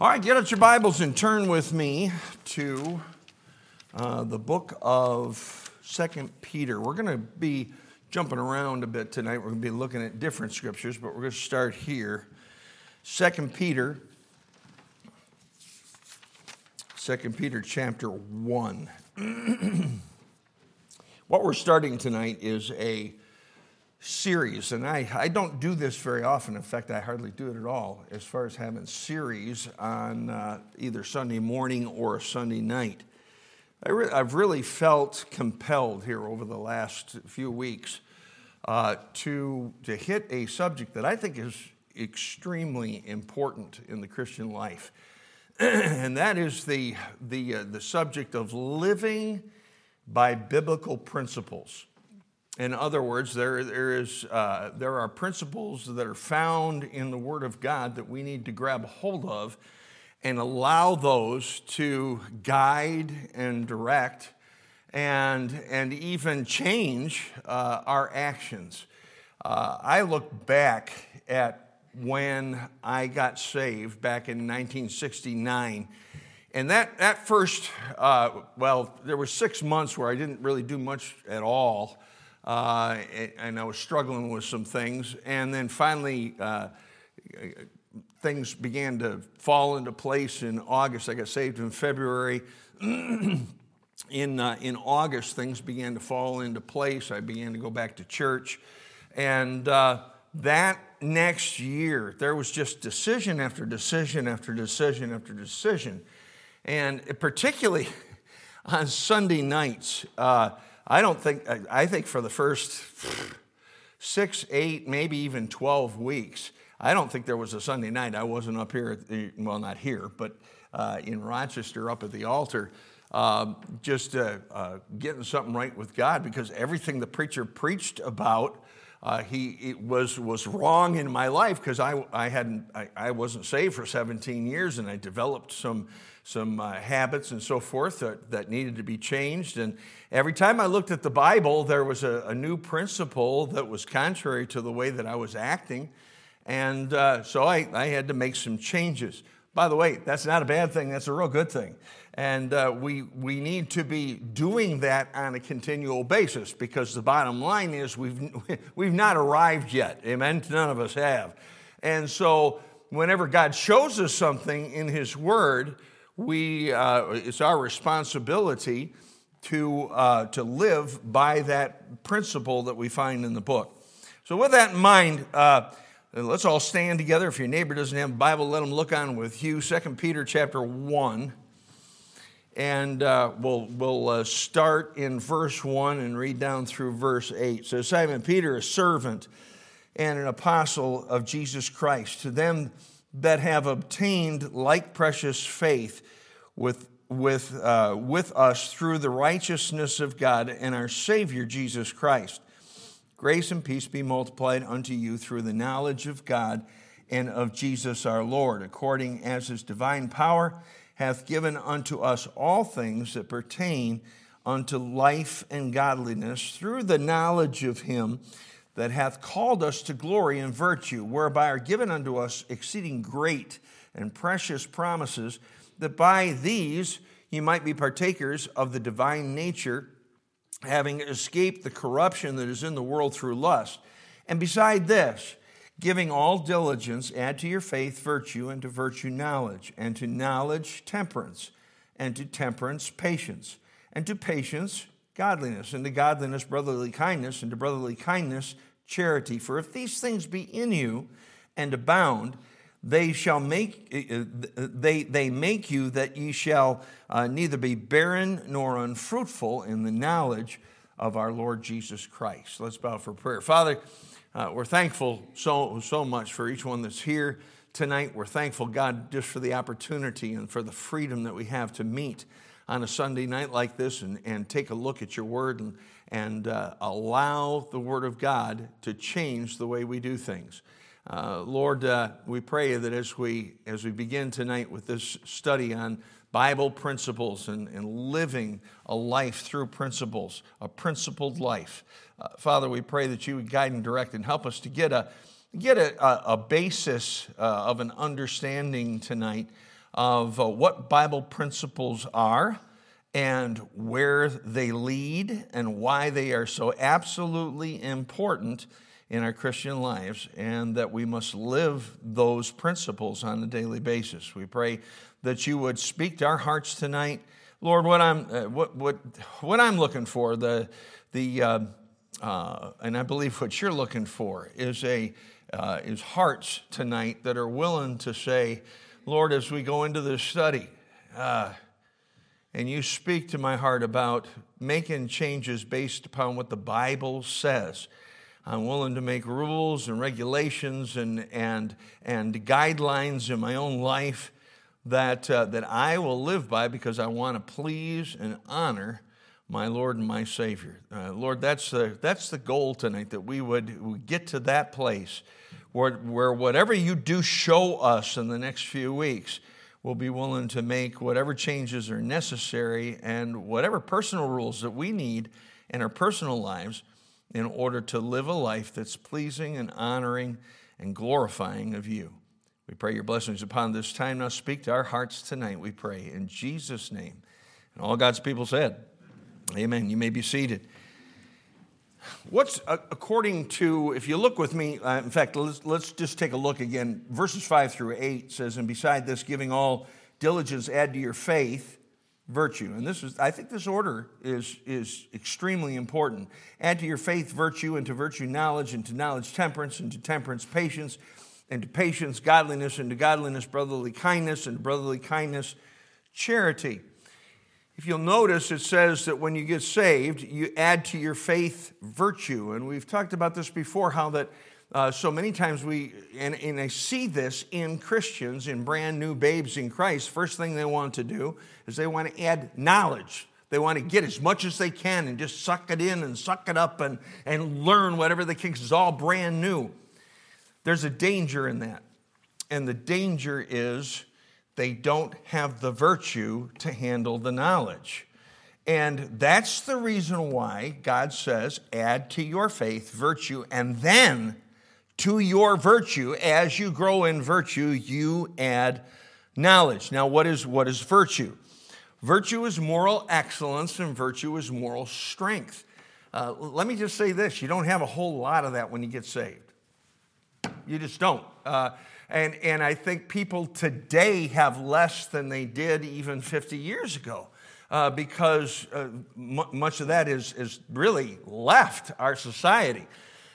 All right, get out your Bibles and turn with me to uh, the book of Second Peter. We're going to be jumping around a bit tonight. We're going to be looking at different scriptures, but we're going to start here. Second Peter, Second Peter chapter 1. what we're starting tonight is a series, and I, I don't do this very often. In fact, I hardly do it at all as far as having series on uh, either Sunday morning or Sunday night. I re- I've really felt compelled here over the last few weeks uh, to, to hit a subject that I think is extremely important in the Christian life, and that is the, the, uh, the subject of living by biblical principles. In other words, there, there, is, uh, there are principles that are found in the Word of God that we need to grab hold of and allow those to guide and direct and, and even change uh, our actions. Uh, I look back at when I got saved back in 1969. And that, that first, uh, well, there were six months where I didn't really do much at all uh, and I was struggling with some things. And then finally, uh, things began to fall into place in August. I got saved in February. in, uh, in August, things began to fall into place. I began to go back to church. And uh, that next year, there was just decision after decision after decision after decision. And particularly on Sunday nights, uh, I don't think, I think for the first six, eight, maybe even 12 weeks, I don't think there was a Sunday night. I wasn't up here, at the, well, not here, but uh, in Rochester up at the altar, uh, just uh, uh, getting something right with God because everything the preacher preached about. Uh, he was was wrong in my life because I I hadn't I, I wasn't saved for 17 years and I developed some some uh, habits and so forth that, that needed to be changed. And every time I looked at the Bible, there was a, a new principle that was contrary to the way that I was acting. And uh, so I, I had to make some changes. By the way, that's not a bad thing, that's a real good thing. And uh, we, we need to be doing that on a continual basis because the bottom line is we've, we've not arrived yet. Amen? None of us have. And so whenever God shows us something in His Word, we, uh, it's our responsibility to, uh, to live by that principle that we find in the book. So, with that in mind, uh, let's all stand together. If your neighbor doesn't have a Bible, let them look on with you. Second Peter chapter 1. And uh, we'll, we'll uh, start in verse 1 and read down through verse 8. So, Simon Peter, a servant and an apostle of Jesus Christ, to them that have obtained like precious faith with, with, uh, with us through the righteousness of God and our Savior Jesus Christ. Grace and peace be multiplied unto you through the knowledge of God and of Jesus our Lord, according as his divine power hath given unto us all things that pertain unto life and godliness through the knowledge of him that hath called us to glory and virtue, whereby are given unto us exceeding great and precious promises, that by these ye might be partakers of the divine nature, having escaped the corruption that is in the world through lust. And beside this, giving all diligence, add to your faith virtue, and to virtue knowledge, and to knowledge temperance, and to temperance patience, and to patience godliness, and to godliness brotherly kindness, and to brotherly kindness charity. For if these things be in you and abound, they shall make uh, they, they make you that ye shall uh, neither be barren nor unfruitful in the knowledge of our Lord Jesus Christ. Let's bow for prayer. Father, uh, we're thankful so so much for each one that's here tonight. We're thankful, God, just for the opportunity and for the freedom that we have to meet on a Sunday night like this and, and take a look at your word and, and uh, allow the word of God to change the way we do things. Uh, Lord, uh, we pray that as we, as we begin tonight with this study on Bible principles and, and living a life through principles, a principled life, uh, Father, we pray that you would guide and direct and help us to get a, get a, a basis uh, of an understanding tonight of uh, what Bible principles are and where they lead and why they are so absolutely important in our Christian lives, and that we must live those principles on a daily basis. We pray that you would speak to our hearts tonight. Lord, what I'm, uh, what, what, what I'm looking for, the, the, uh, uh, and I believe what you're looking for, is, a, uh, is hearts tonight that are willing to say, Lord, as we go into this study, uh, and you speak to my heart about making changes based upon what the Bible says. I'm willing to make rules and regulations and, and, and guidelines in my own life that, uh, that I will live by because I want to please and honor my Lord and my Savior. Uh, Lord, that's the, that's the goal tonight, that we would, would get to that place where, where whatever you do show us in the next few weeks, we'll be willing to make whatever changes are necessary and whatever personal rules that we need in our personal lives in order to live a life that's pleasing and honoring and glorifying of you. We pray your blessings upon this time. Now speak to our hearts tonight, we pray, in Jesus' name. And all God's people said, Amen. You may be seated. What's according to, if you look with me, uh, in fact, let's, let's just take a look again. Verses 5 through 8 says, And beside this, giving all diligence, add to your faith virtue. And this is, I think this order is, is extremely important. Add to your faith virtue, and to virtue knowledge, and to knowledge temperance, and to temperance patience, and to patience godliness, and to godliness brotherly kindness, and to brotherly kindness charity. If you'll notice, it says that when you get saved, you add to your faith virtue. And we've talked about this before how that uh, so many times we, and, and I see this in Christians, in brand new babes in Christ, first thing they want to do is they want to add knowledge. They want to get as much as they can and just suck it in and suck it up and, and learn whatever they can because it's all brand new. There's a danger in that. And the danger is they don't have the virtue to handle the knowledge. And that's the reason why God says, add to your faith virtue, and then to your virtue, as you grow in virtue, you add knowledge. Now, what is, what is virtue? Virtue is moral excellence, and virtue is moral strength. Uh, let me just say this you don't have a whole lot of that when you get saved. You just don't. Uh, and, and I think people today have less than they did even 50 years ago. Uh, because uh, m- much of that is, is really left our society.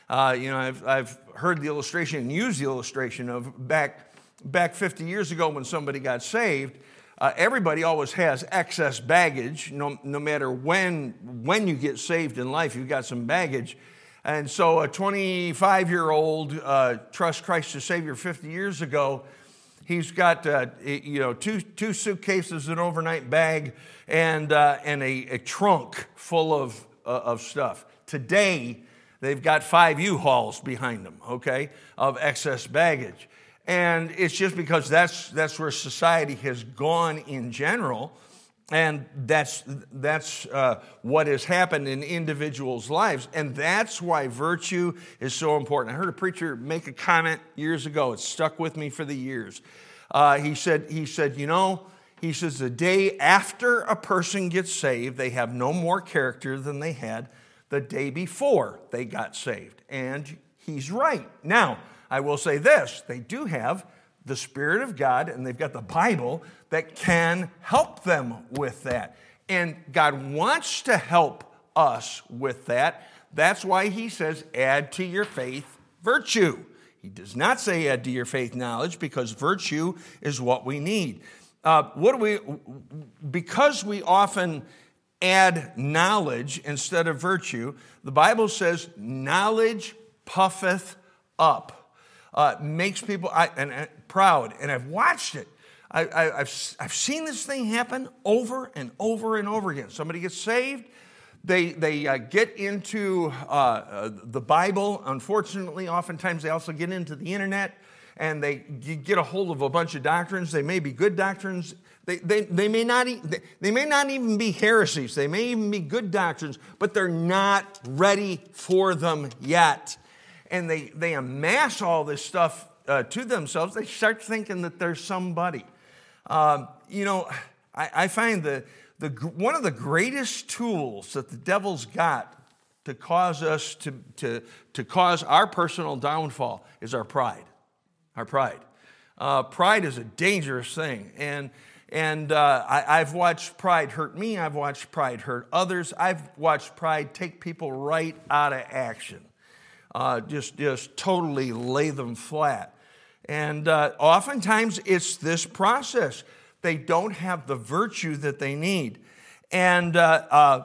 Uh, you know, I've, I've heard the illustration and used the illustration of back, back 50 years ago when somebody got saved, uh, everybody always has excess baggage. No, no matter when, when you get saved in life, you've got some baggage. And so a 25 year old uh, trust Christ as Savior 50 years ago, he's got uh, you know two, two suitcases, an overnight bag, and, uh, and a, a, trunk full of, uh, of stuff. Today, they've got five U-Hauls behind them, okay, of excess baggage. And it's just because that's, that's where society has gone in general. And that's, that's uh, what has happened in individuals' lives. And that's why virtue is so important. I heard a preacher make a comment years ago. It stuck with me for the years. Uh, he, said, he said, You know, he says, the day after a person gets saved, they have no more character than they had the day before they got saved. And he's right. Now, I will say this they do have the Spirit of God and they've got the Bible that can help them with that. And God wants to help us with that. That's why He says, add to your faith virtue. He does not say add to your faith knowledge because virtue is what we need. Uh, what do we, because we often add knowledge instead of virtue, the Bible says knowledge puffeth up uh, makes people I, and, and, proud. And I've watched it. I, have I've seen this thing happen over and over and over again. Somebody gets saved, they, they uh, get into uh, uh, the Bible. Unfortunately, oftentimes they also get into the internet and they get a hold of a bunch of doctrines. They may be good doctrines. They, they, they, may not, they may not even be heresies. They may even be good doctrines, but they're not ready for them yet and they, they amass all this stuff uh, to themselves, they start thinking that they're somebody. Um, you know, I, I find that the, one of the greatest tools that the devil's got to cause us to, to, to cause our personal downfall is our pride. Our pride. Uh, pride is a dangerous thing. And, and uh, I, have watched pride hurt me. I've watched pride hurt others. I've watched pride take people right out of action, uh, just, just totally lay them flat. And uh, oftentimes it's this process. They don't have the virtue that they need. And uh, uh,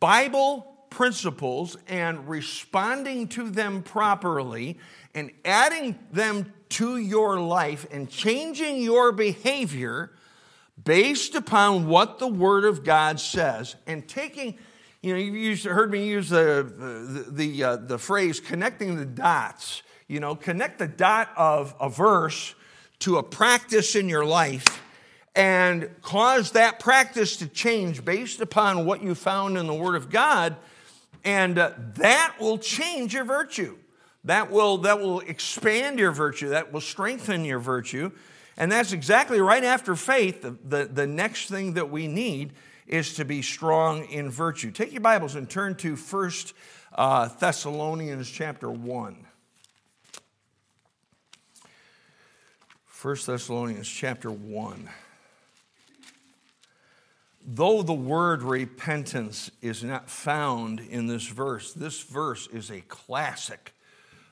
Bible principles and responding to them properly and adding them to your life and changing your behavior based upon what the Word of God says and taking, you know, you've heard me use the, the, the, uh, the phrase connecting the dots. You know, connect the dot of a verse to a practice in your life and cause that practice to change based upon what you found in the Word of God, and uh, that will change your virtue. That will, that will expand your virtue, that will strengthen your virtue. And that's exactly right after faith. The, the, the next thing that we need is to be strong in virtue. Take your Bibles and turn to First uh, Thessalonians chapter 1. 1 Thessalonians chapter 1. Though the word repentance is not found in this verse, this verse is a classic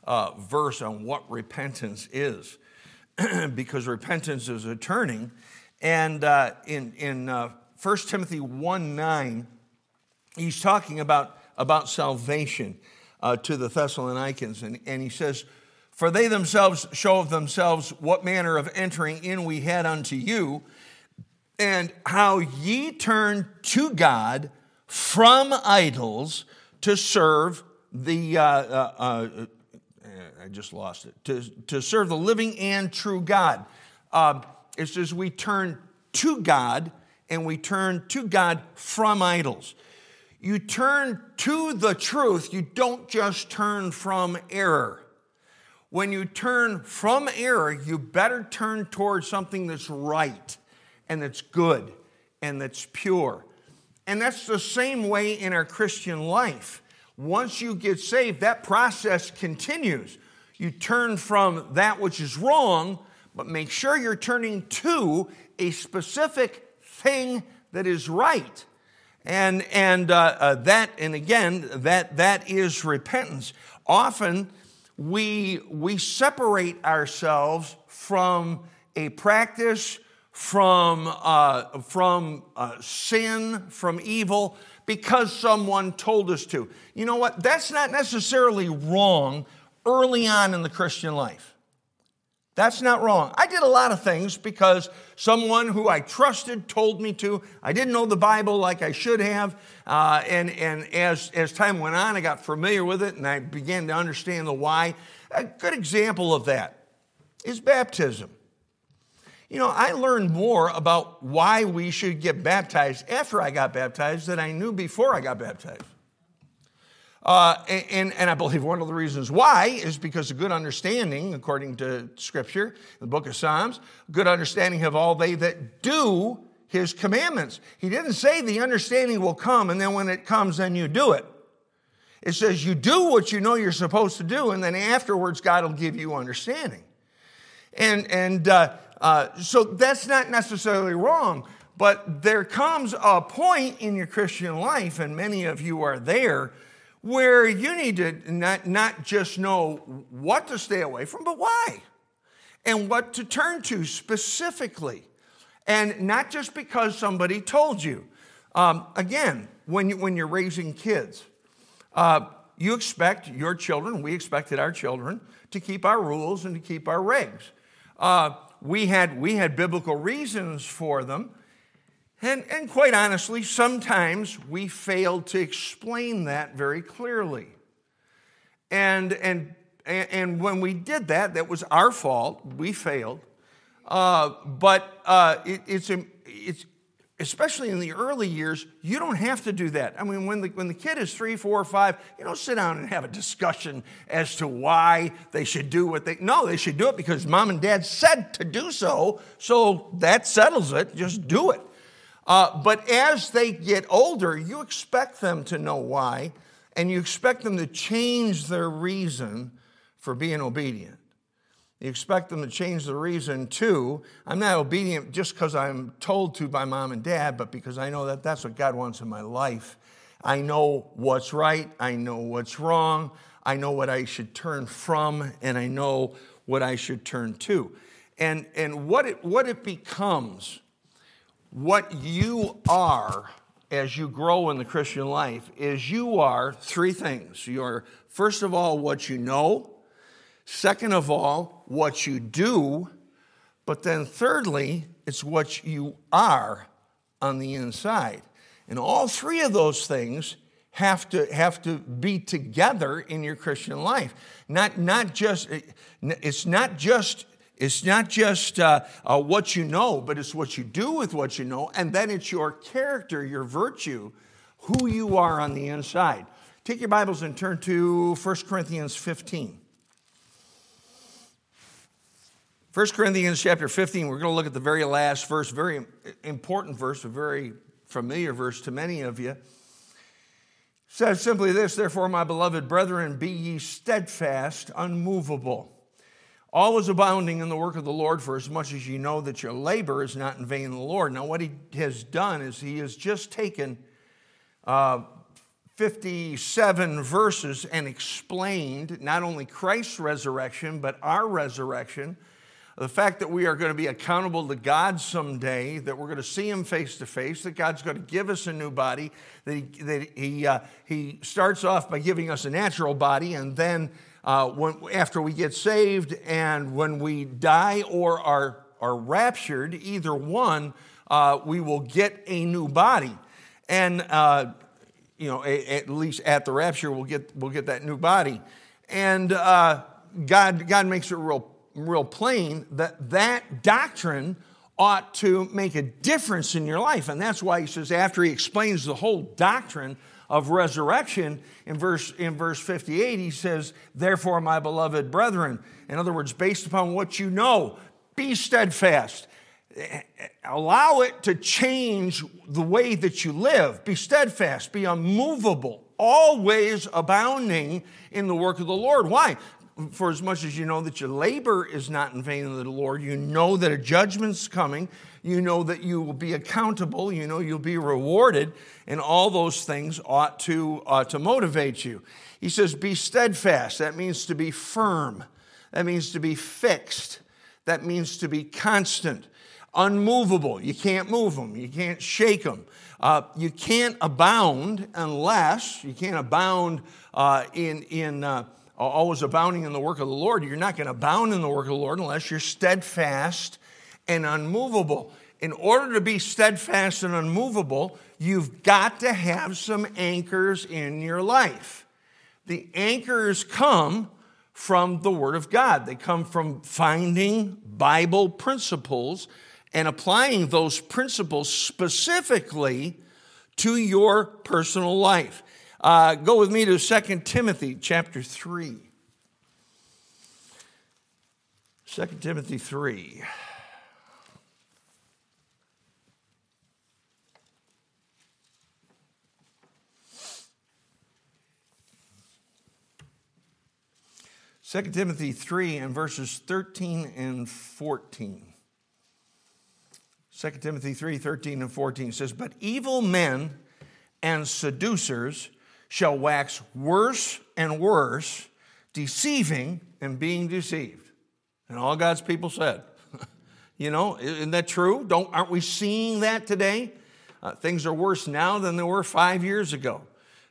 uh, verse on what repentance is, because repentance is a turning. And uh, in, in uh, 1 Timothy 1 9, he's talking about, about salvation uh, to the Thessalonians, and, and he says, For they themselves show of themselves what manner of entering in we had unto you and how ye turned to God from idols to serve the, uh, uh, uh, I just lost it, to, to serve the living and true God. Um, it says we turn to God and we turn to God from idols. You turn to the truth, you don't just turn from error. When you turn from error, you better turn towards something that's right and that's good and that's pure. And that's the same way in our Christian life. Once you get saved, that process continues. You turn from that which is wrong, but make sure you're turning to a specific thing that is right. And, and uh, uh, that, and again, that, that is repentance. Often we, we separate ourselves from a practice from, uh, from uh, sin, from evil, because someone told us to. You know what? That's not necessarily wrong early on in the Christian life. That's not wrong. I did a lot of things because someone who I trusted told me to. I didn't know the Bible like I should have. Uh, and and as, as time went on, I got familiar with it and I began to understand the why. A good example of that is baptism. You know, I learned more about why we should get baptized after I got baptized than I knew before I got baptized. Uh, and, and I believe one of the reasons why is because a good understanding, according to Scripture, the book of Psalms, good understanding of all they that do his commandments. He didn't say the understanding will come, and then when it comes, then you do it. It says you do what you know you're supposed to do, and then afterwards, God will give you understanding. And, and uh, uh, so that's not necessarily wrong, but there comes a point in your Christian life, and many of you are there, where you need to not, not just know what to stay away from, but why, and what to turn to specifically. And not just because somebody told you. Um, again, when, you, when you're raising kids, uh, you expect your children, we expected our children, to keep our rules and to keep our regs. Uh, we had, we had biblical reasons for them. And, and quite honestly, sometimes we failed to explain that very clearly. And, and, and when we did that, that was our fault. We failed. Uh, but uh, it, it's, it's, especially in the early years, you don't have to do that. I mean, when the, when the kid is three, four, five, you don't sit down and have a discussion as to why they should do what they, no, they should do it because mom and dad said to do so, so that settles it, just do it. Uh, but as they get older, you expect them to know why, and you expect them to change their reason for being obedient. You expect them to change the reason too. I'm not obedient just because I'm told to by mom and dad, but because I know that that's what God wants in my life. I know what's right, I know what's wrong, I know what I should turn from, and I know what I should turn to. And, and what, it, what it becomes, what you are as you grow in the Christian life, is you are three things. You're, first of all, what you know. Second of all, what you do. But then thirdly, it's what you are on the inside. And all three of those things have to, have to be together in your Christian life. Not, not just, it's not just it's not just uh, uh, what you know, but it's what you do with what you know, and then it's your character, your virtue, who you are on the inside. Take your Bibles and turn to 1 Corinthians 15. 1 Corinthians chapter 15, we're going to look at the very last verse, very important verse, a very familiar verse to many of you. It says simply this Therefore, my beloved brethren, be ye steadfast, unmovable, always abounding in the work of the Lord, for as much as you know that your labor is not in vain in the Lord. Now, what he has done is he has just taken uh, 57 verses and explained not only Christ's resurrection, but our resurrection the fact that we are going to be accountable to God someday, that we're going to see Him face to face, that God's going to give us a new body, that He, that he, uh, he starts off by giving us a natural body, and then uh, when, after we get saved and when we die or are, are raptured, either one, uh, we will get a new body. And, uh, you know, a, at least at the rapture, we'll get, we'll get that new body. And uh, God, God makes it real real plain that that doctrine ought to make a difference in your life. And that's why he says, after he explains the whole doctrine of resurrection in verse, in verse 58, he says, Therefore, my beloved brethren, in other words, based upon what you know, be steadfast. Allow it to change the way that you live. Be steadfast, be unmovable, always abounding in the work of the Lord. Why? for as much as you know that your labor is not in vain in the Lord, you know that a judgment's coming, you know that you will be accountable, you know you'll be rewarded, and all those things ought to, ought to motivate you. He says, Be steadfast. That means to be firm, that means to be fixed, that means to be constant, unmovable. You can't move them, you can't shake them. Uh, you can't abound unless, you can't abound uh, in, in uh, always abounding in the work of the Lord. You're not going to abound in the work of the Lord unless you're steadfast and unmovable. In order to be steadfast and unmovable, you've got to have some anchors in your life. The anchors come from the Word of God, they come from finding Bible principles and applying those principles specifically to your personal life. Uh, go with me to 2 Timothy chapter 3. 2 Timothy 3. Second Timothy 3 and verses 13 and 14. 2 Timothy 3, 13 and 14 says, But evil men and seducers shall wax worse and worse, deceiving and being deceived. And all God's people said, you know, isn't that true? Don't, aren't we seeing that today? Uh, things are worse now than they were five years ago.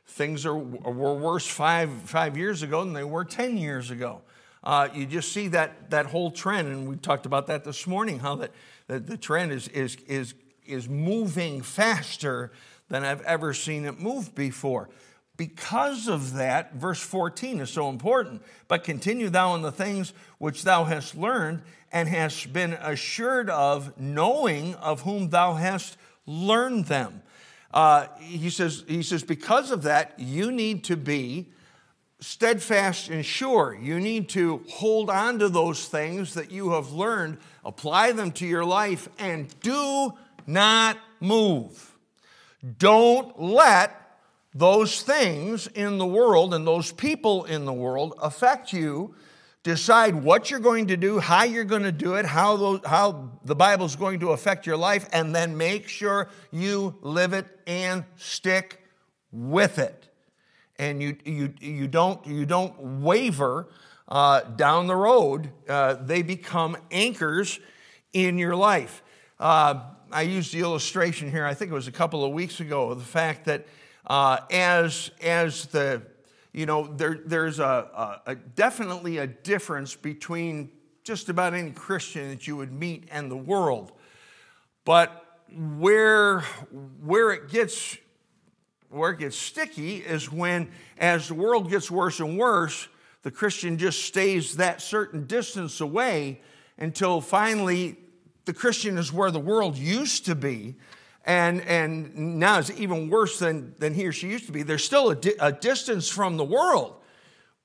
Things are, were worse five, five years ago than they were 10 years ago. Uh, you just see that, that whole trend, and we talked about that this morning, how that, that the trend is, is, is, is moving faster than I've ever seen it move before. Because of that, verse 14 is so important. But continue thou in the things which thou hast learned and hast been assured of, knowing of whom thou hast learned them. Uh, he, says, he says, because of that, you need to be steadfast and sure. You need to hold on to those things that you have learned, apply them to your life, and do not move. Don't let those things in the world and those people in the world affect you. Decide what you're going to do, how you're going to do it, how, those, how the Bible's going to affect your life, and then make sure you live it and stick with it. And you, you, you, don't, you don't waver uh, down the road, uh, they become anchors in your life. Uh, I used the illustration here, I think it was a couple of weeks ago, the fact that uh, as, as the, you know, there, there's a, a, a, definitely a difference between just about any Christian that you would meet and the world. But where, where it gets where it gets sticky is when as the world gets worse and worse, the Christian just stays that certain distance away until finally the Christian is where the world used to be and, and now it's even worse than, than he or she used to be. They're still a, di- a distance from the world,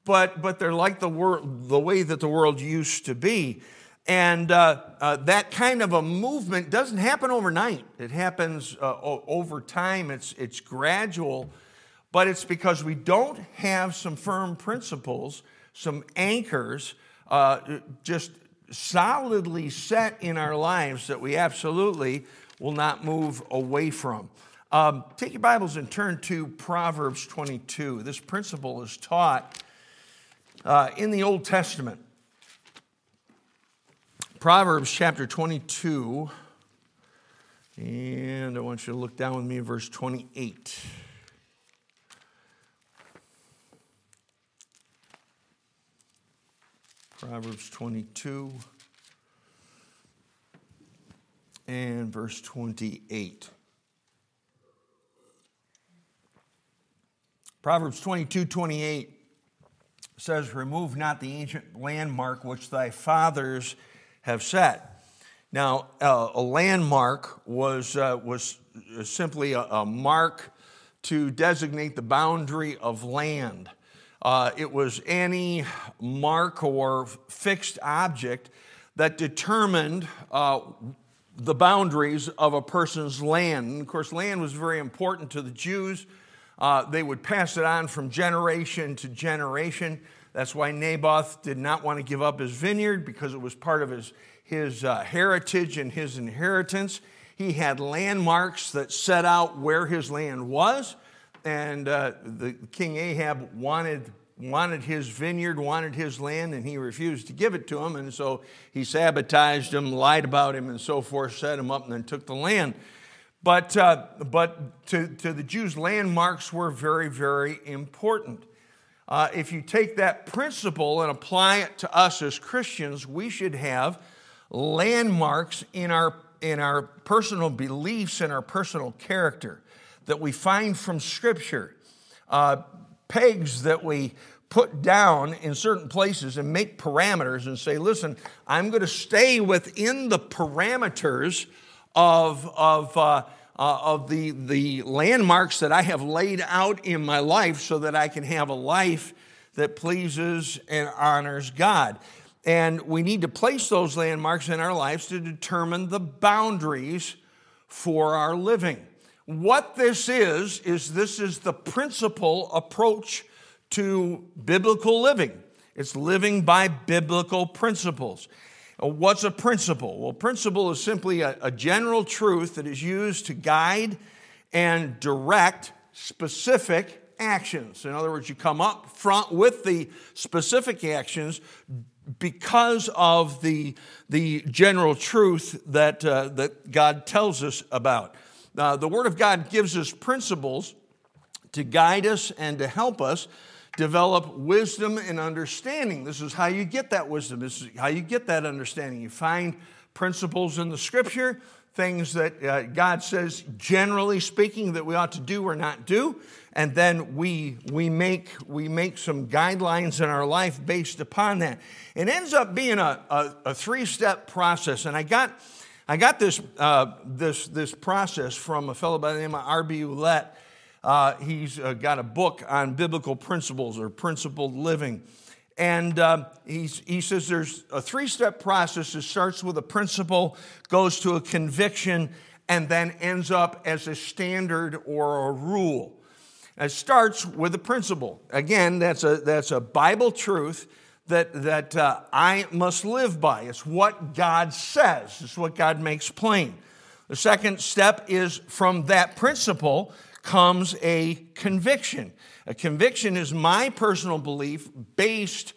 but, but they're like the, world, the way that the world used to be. And uh, uh, that kind of a movement doesn't happen overnight. It happens uh, over time, it's, it's gradual, but it's because we don't have some firm principles, some anchors, uh, just solidly set in our lives that we absolutely will not move away from. Um, take your Bibles and turn to Proverbs 22. This principle is taught uh, in the Old Testament. Proverbs chapter 22, and I want you to look down with me verse 28. Proverbs 22 and verse 28. Proverbs 22 28 says, Remove not the ancient landmark which thy fathers have set. Now, uh, a landmark was, uh, was simply a, a, mark to designate the boundary of land. Uh, it was any mark or fixed object that determined uh, the boundaries of a person's land. And of course, land was very important to the Jews. Uh, they would pass it on from generation to generation. That's why Naboth did not want to give up his vineyard because it was part of his, his uh, heritage and his inheritance. He had landmarks that set out where his land was, and uh, the King Ahab wanted wanted his vineyard, wanted his land, and he refused to give it to him. And so he sabotaged him, lied about him, and so forth, set him up, and then took the land. But, uh, but to, to the Jews, landmarks were very, very important. Uh, if you take that principle and apply it to us as Christians, we should have landmarks in our, in our personal beliefs and our personal character that we find from Scripture. Uh, pegs that we put down in certain places and make parameters and say, listen, I'm going to stay within the parameters of, of, uh, uh, of the, the landmarks that I have laid out in my life so that I can have a life that pleases and honors God. And we need to place those landmarks in our lives to determine the boundaries for our living. What this is, is this is the principal approach to biblical living. It's living by biblical principles. What's a principle? Well, principle is simply a, a, general truth that is used to guide and direct specific actions. In other words, you come up front with the specific actions because of the, the general truth that, uh, that God tells us about. Uh, the Word of God gives us principles to guide us and to help us develop wisdom and understanding. This is how you get that wisdom, this is how you get that understanding. You find principles in the Scripture, things that uh, God says, generally speaking, that we ought to do or not do. And then we, we, make, we make some guidelines in our life based upon that. It ends up being a, a, a three step process. And I got I got this, uh, this, this process from a fellow by the name of R.B. Ouellette. Uh, he's uh, got a book on biblical principles or principled living. And uh, he says there's a three step process. It starts with a principle, goes to a conviction, and then ends up as a standard or a rule. It starts with a principle. Again, that's a, that's a Bible truth that, that uh, I must live by. It's what God says, it's what God makes plain. The second step is from that principle comes a conviction. A conviction is my personal belief based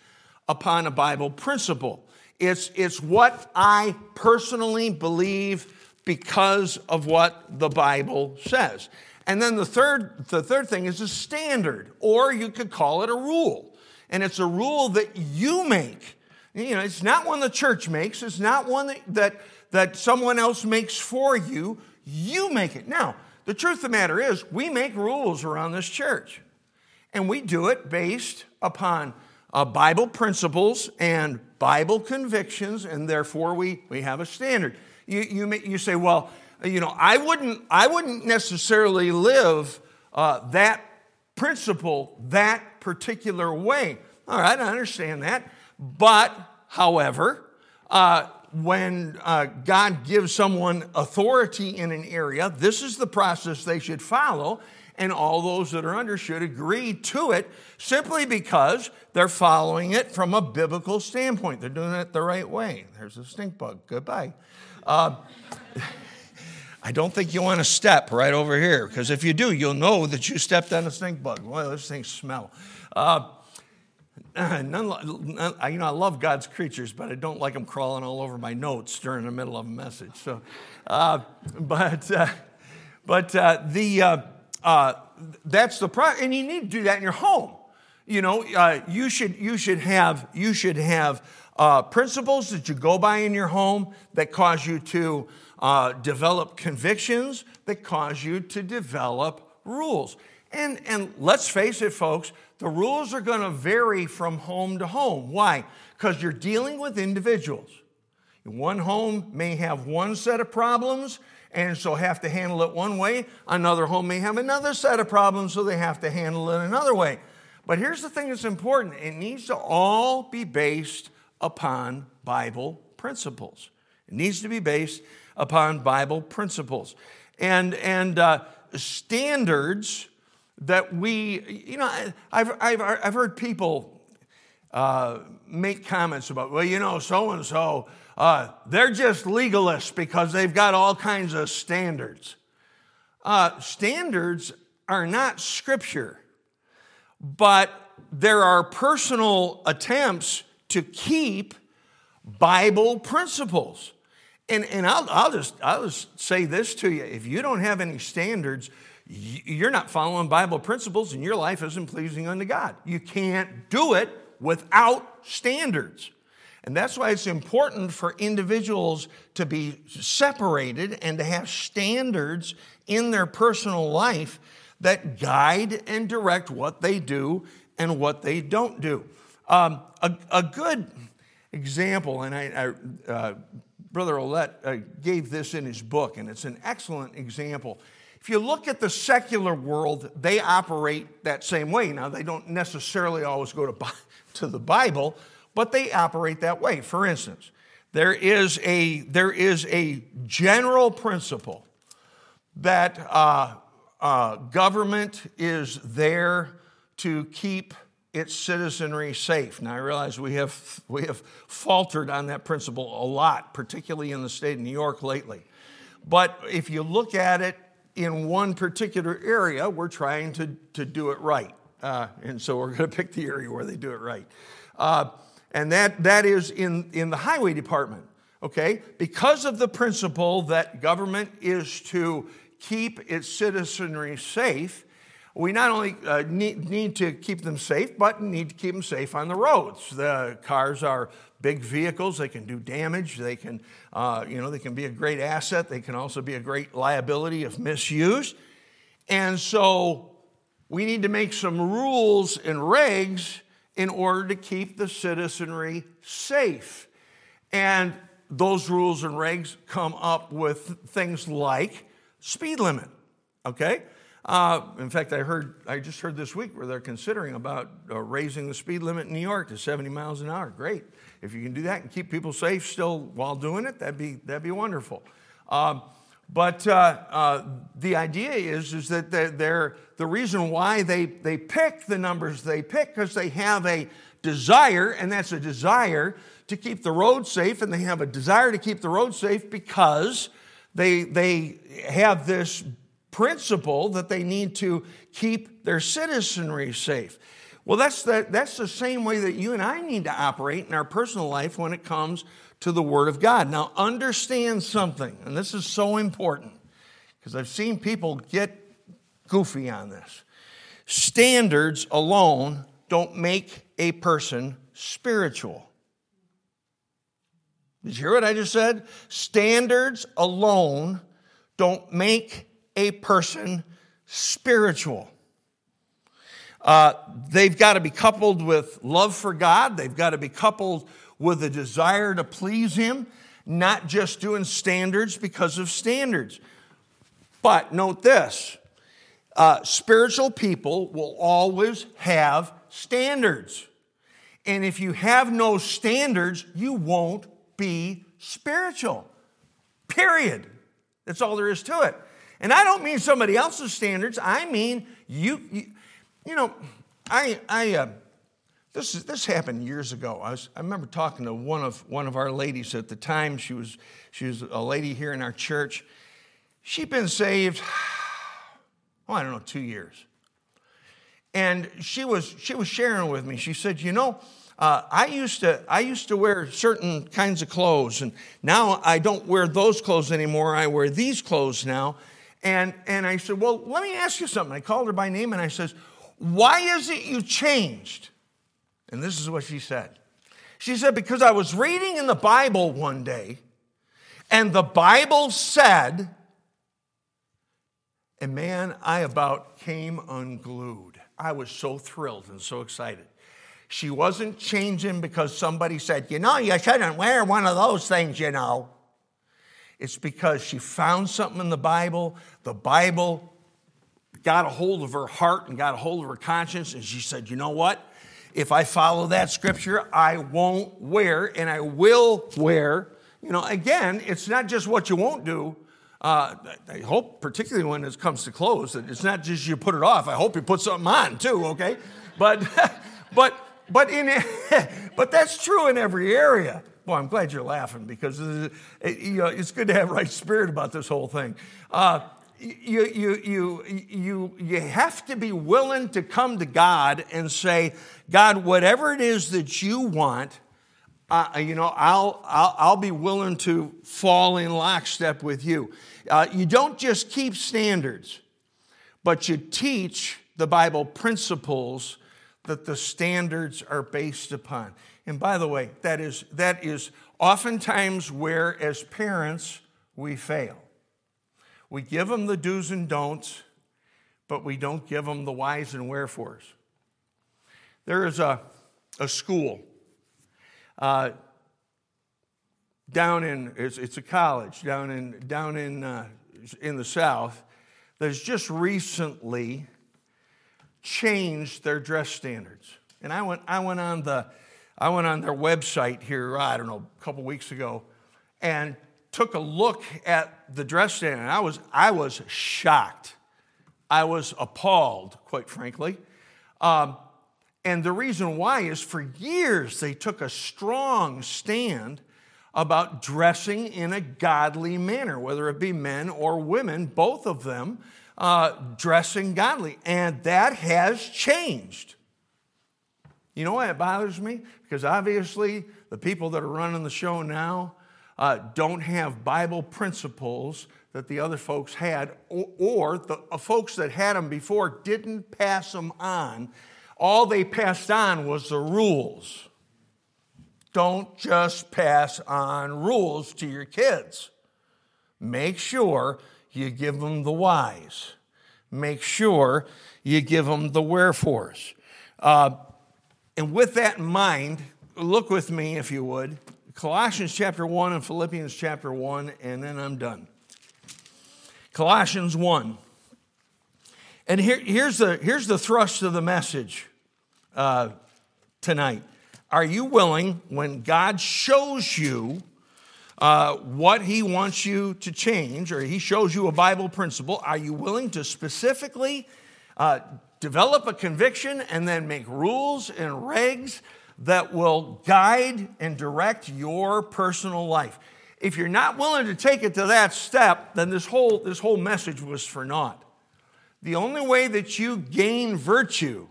upon a Bible principle. It's, it's what I personally believe because of what the Bible says. And then the third, the third thing is a standard, or you could call it a rule. And it's a rule that you make. You know, it's not one the church makes, it's not one that, that, that someone else makes for you. You make it. Now, the truth of the matter is, we make rules around this church. And we do it based upon uh, Bible principles and Bible convictions, and therefore we, we have a standard. You, you, may, you say, well, you know, I wouldn't, I wouldn't necessarily live uh, that principle that particular way. All right, I understand that. But, however, uh, when uh, God gives someone authority in an area, this is the process they should follow, and all those that are under should agree to it simply because they're following it from a biblical standpoint. They're doing it the right way. There's a stink bug. Goodbye. Uh, I don't think you want to step right over here, because if you do, you'll know that you stepped on a stink bug. Boy, those things smell. Uh, none, none, you know, I love God's creatures, but I don't like them crawling all over my notes during the middle of a message. So, uh, but, uh, but uh, the uh, uh, that's the problem, and you need to do that in your home. You know, you should you should have you should have principles that you go by in your home that cause you to uh, develop convictions that cause you to develop rules. And, and let's face it, folks, the rules are going to vary from home to home. Why? Because you're dealing with individuals. One home may have one set of problems and so have to handle it one way. Another home may have another set of problems, so they have to handle it another way. But here's the thing that's important it needs to all be based upon Bible principles. It needs to be based upon Bible principles and, and uh, standards that we, you know, I've, I've, I've heard people uh, make comments about, well, you know, so and so, they're just legalists because they've got all kinds of standards. Uh, standards are not scripture, but there are personal attempts to keep Bible principles. And, and I'll, I'll, just, I'll just say this to you if you don't have any standards, you're not following Bible principles and your life isn't pleasing unto God. You can't do it without standards. And that's why it's important for individuals to be separated and to have standards in their personal life that guide and direct what they do and what they don't do. Um, a, a, good example, and I, I uh, Brother Ouellette uh, gave this in his book, and it's an excellent example. If you look at the secular world, they operate that same way. Now, they don't necessarily always go to, to the Bible, but they operate that way. For instance, there is a, there is a general principle that uh, uh, government is there to keep its citizenry safe. Now, I realize we have, we have faltered on that principle a lot, particularly in the state of New York lately. But if you look at it in one particular area, we're trying to, to do it right. Uh, and so we're going to pick the area where they do it right. Uh, and that, that is in, in the highway department, okay? Because of the principle that government is to keep its citizenry safe, we not only uh, need, need to keep them safe, but need to keep them safe on the roads. The cars are big vehicles; they can do damage. They can, uh, you know, they can be a great asset. They can also be a great liability if misused. And so, we need to make some rules and regs in order to keep the citizenry safe. And those rules and regs come up with things like speed limit. Okay? Uh, in fact, I heard, I just heard this week where they're considering about uh, raising the speed limit in New York to 70 miles an hour. Great. If you can do that and keep people safe still while doing it, that'd be, that'd be wonderful. Um, but uh, uh, the idea is, is that they're, they're, the reason why they, they pick the numbers they pick because they have a desire, and that's a desire to keep the road safe, and they have a desire to keep the road safe because they, they have this principle that they need to keep their citizenry safe. Well, that's the, that's the same way that you and I need to operate in our personal life when it comes to the Word of God. Now, understand something, and this is so important because I've seen people get goofy on this. Standards alone don't make a person spiritual. Did you hear what I just said? Standards alone don't make a person spiritual. Uh, they've got to be coupled with love for God. They've got to be coupled with a desire to please Him, not just doing standards because of standards. But note this uh, spiritual people will always have standards. And if you have no standards, you won't be spiritual. Period. That's all there is to it. And I don't mean somebody else's standards. I mean you. You, you know, I I uh, this is, this happened years ago. I, was, I remember talking to one of one of our ladies at the time. She was she was a lady here in our church. She'd been saved. Oh, I don't know, two years. And she was she was sharing with me. She said, you know. Uh, I used to I used to wear certain kinds of clothes, and now I don't wear those clothes anymore. I wear these clothes now, and, and I said, Well, let me ask you something. I called her by name and I says, Why is it you changed? And this is what she said. She said, Because I was reading in the Bible one day, and the Bible said, and man, I about came unglued. I was so thrilled and so excited. She wasn't changing because somebody said, You know, you shouldn't wear one of those things, you know. It's because she found something in the Bible. The Bible got a hold of her heart and got a hold of her conscience, and she said, You know what? If I follow that scripture, I won't wear and I will wear. You know, again, it's not just what you won't do. Uh, I hope, particularly when it comes to clothes, that it's not just you put it off. I hope you put something on too, okay? But, but, but, in, but that's true in every area. Well, I'm glad you're laughing because it's good to have right spirit about this whole thing. Uh, you, you, you, you, you have to be willing to come to God and say, God, whatever it is that you want, uh, you know, I'll, I'll, I'll, be willing to fall in lockstep with you. Uh, you don't just keep standards, but you teach the Bible principles that the standards are based upon. And by the way, that is, that is oftentimes where, as parents, we fail. We give them the do's and don'ts, but we don't give them the whys and wherefores. There is a, a school uh, down in, it's, it's, a college down in, down in, uh, in the South that's just recently changed their dress standards. And I went, I went on the I went on their website here, I don't know, a couple weeks ago, and took a look at the dress stand, and I was, I was shocked. I was appalled, quite frankly. Um, and the reason why is for years they took a strong stand about dressing in a godly manner, whether it be men or women, both of them uh, dressing godly. And that has changed. You know why it bothers me? Because obviously, the people that are running the show now uh, don't have Bible principles that the other folks had, or, or the uh, folks that had them before didn't pass them on. All they passed on was the rules. Don't just pass on rules to your kids. Make sure you give them the whys. Make sure you give them the wherefores. Uh, and with that in mind, look with me, if you would, Colossians chapter 1 and Philippians chapter 1, and then I'm done. Colossians 1. And here, here's, the, here's the thrust of the message uh, tonight. Are you willing, when God shows you uh, what He wants you to change, or He shows you a Bible principle, are you willing to specifically uh, develop a conviction and then make rules and regs that will guide and direct your personal life? If you're not willing to take it to that step, then this whole, this whole message was for naught. The only way that you gain virtue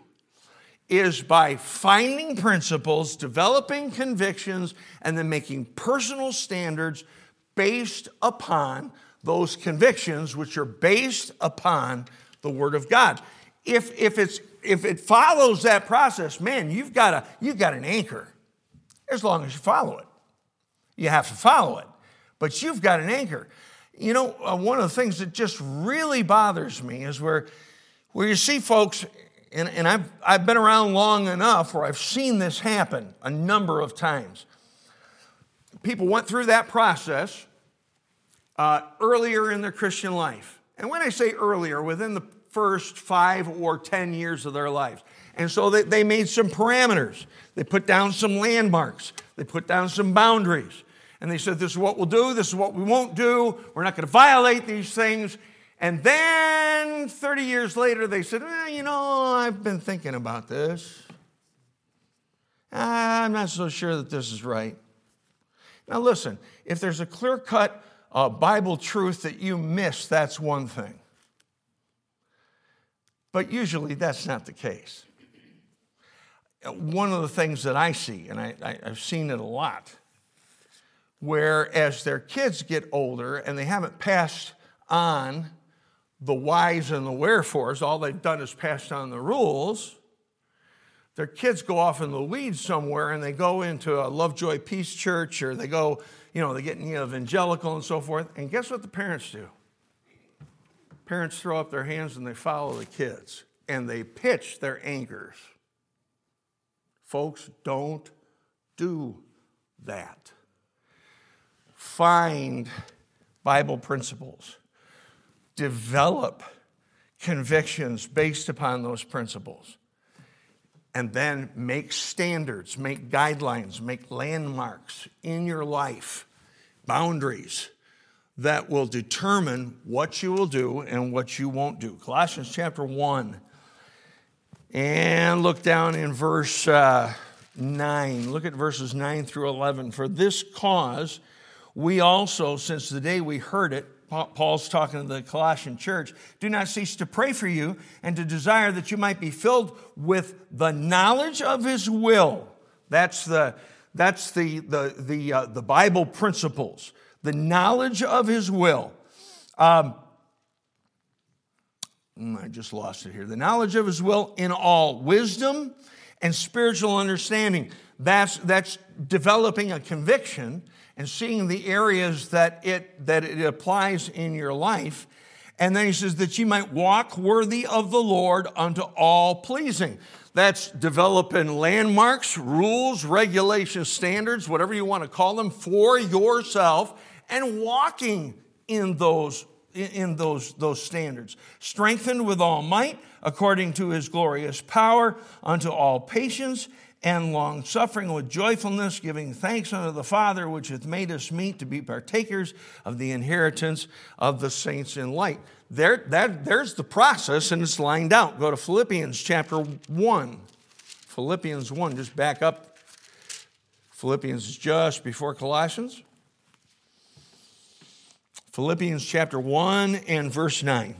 is by finding principles, developing convictions, and then making personal standards based upon those convictions, which are based upon the Word of God. If, if, it's, if it follows that process, man, you've got, a, you've got an anchor as long as you follow it. You have to follow it, but you've got an anchor. You know, uh, one of the things that just really bothers me is where, where you see folks and, and I've, I've been around long enough where I've seen this happen a number of times. People went through that process uh, earlier in their Christian life. And when I say earlier, within the first five or 10 years of their lives. And so they, they made some parameters. They put down some landmarks, they put down some boundaries. And they said, This is what we'll do, this is what we won't do. We're not going to violate these things. And then 30 years later, they said, well, You know, I've been thinking about this. Ah, I'm not so sure that this is right. Now, listen, if there's a clear cut uh, Bible truth that you miss, that's one thing. But usually that's not the case. One of the things that I see, and I, I've seen it a lot, where as their kids get older and they haven't passed on the whys and the wherefores, all they've done is passed on the rules. Their kids go off in the weeds somewhere and they go into a Lovejoy Peace Church or they go, you know, they get you know, evangelical and so forth. And guess what the parents do? Parents throw up their hands and they follow the kids and they pitch their anchors. Folks, don't do that. Find Bible principles develop convictions based upon those principles. And then make standards, make guidelines, make landmarks in your life, boundaries that will determine what you will do and what you won't do. Colossians chapter 1. And look down in verse uh, 9. Look at verses 9 through 11. For this cause, we also, since the day we heard it, Paul's talking to the Colossian church, do not cease to pray for you and to desire that you might be filled with the knowledge of his will. That's the, that's the, the, the, uh, the Bible principles, the knowledge of his will. Um, mm, I just lost it here. The knowledge of his will in all wisdom and spiritual understanding. That's, that's developing a conviction and seeing the areas that it, that it applies in your life. And then he says that you might walk worthy of the Lord unto all pleasing. That's developing landmarks, rules, regulations, standards, whatever you want to call them, for yourself and walking in those in those, those standards. Strengthened with all might, according to his glorious power, unto all patience and long suffering with joyfulness, giving thanks unto the Father, which hath made us meet to be partakers of the inheritance of the saints in light. There, that, there's the process, and it's lined out. Go to Philippians chapter 1. Philippians 1, just back up. Philippians just before Colossians. Philippians chapter 1 and verse 9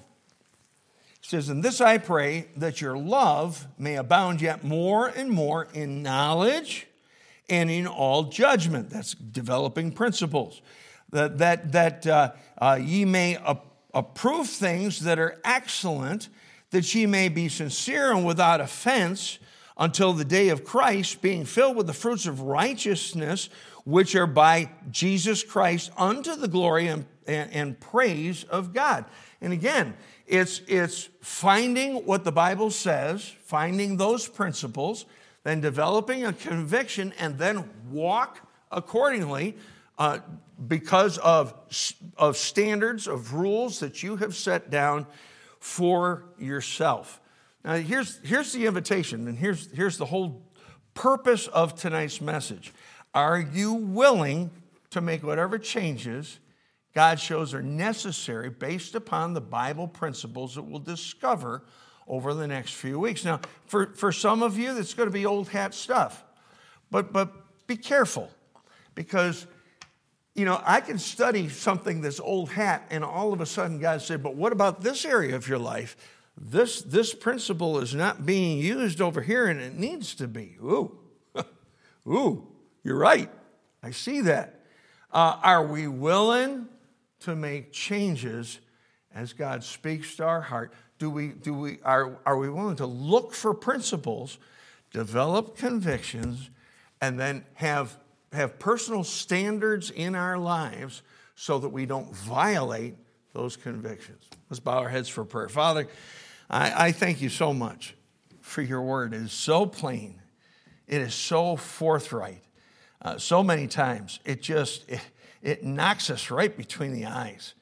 says, And this I pray, that your love may abound yet more and more in knowledge and in all judgment. That's developing principles. That, that, that uh, uh, ye may approve things that are excellent, that ye may be sincere and without offense until the day of Christ, being filled with the fruits of righteousness, which are by Jesus Christ unto the glory and, and, and praise of God. And again, it's, it's finding what the Bible says, finding those principles, then developing a conviction, and then walk accordingly uh, because of, of standards, of rules that you have set down for yourself. Now, here's, here's the invitation, and here's, here's the whole purpose of tonight's message. Are you willing to make whatever changes God shows are necessary based upon the Bible principles that we'll discover over the next few weeks? Now, for, for some of you, that's going to be old hat stuff, but, but be careful because you know, I can study something that's old hat, and all of a sudden God said, But what about this area of your life? This, this principle is not being used over here, and it needs to be. Ooh, ooh, you're right. I see that. Uh, are we willing to make changes as God speaks to our heart? Do we, do we, are, are we willing to look for principles, develop convictions, and then have have personal standards in our lives so that we don't violate those convictions. Let's bow our heads for prayer. Father, I, I thank you so much for your word. It is so plain, it is so forthright. Uh, so many times it just it, it, knocks us right between the eyes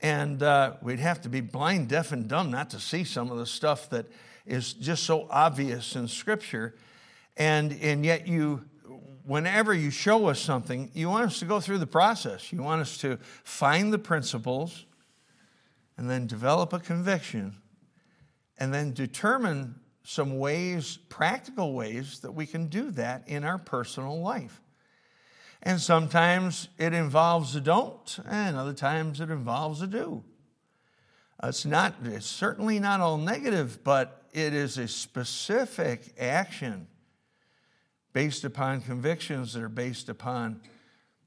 and uh, we'd have to be blind deaf and dumb not to see some of the stuff that is just so obvious in scripture and and yet you whenever you show us something, you want us to go through the process. You want us to find the principles and then develop a conviction and then determine some ways, practical ways, that we can do that in our personal life. And sometimes it involves a don't, and other times it involves a do. It's not, it's certainly not all negative, but it is a specific action based upon convictions that are based upon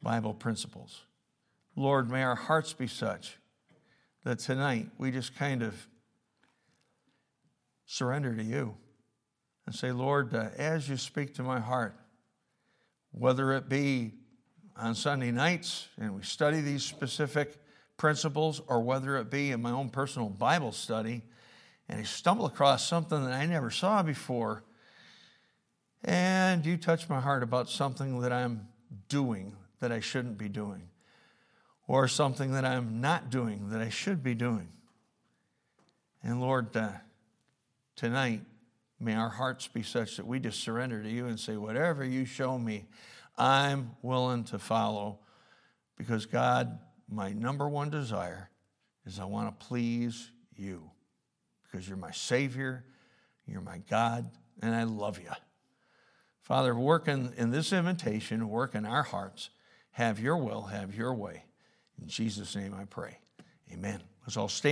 Bible principles. Lord, may our hearts be such that tonight we just kind of surrender to you and say, Lord, uh, as you speak to my heart, whether it be on Sunday nights and we study these specific principles, or whether it be in my own personal Bible study and I stumble across something that I never saw before and you touch my heart about something that I'm doing that I shouldn't be doing, or something that I'm not doing that I should be doing. And Lord, uh, tonight, may our hearts be such that we just surrender to you and say, whatever you show me, I'm willing to follow because God, my number one desire is I want to please you because you're my Savior, you're my God, and I love you. Father, work in, in this invitation, work in our hearts. Have your will, have your way. In Jesus' name I pray. Amen. Let's all stand.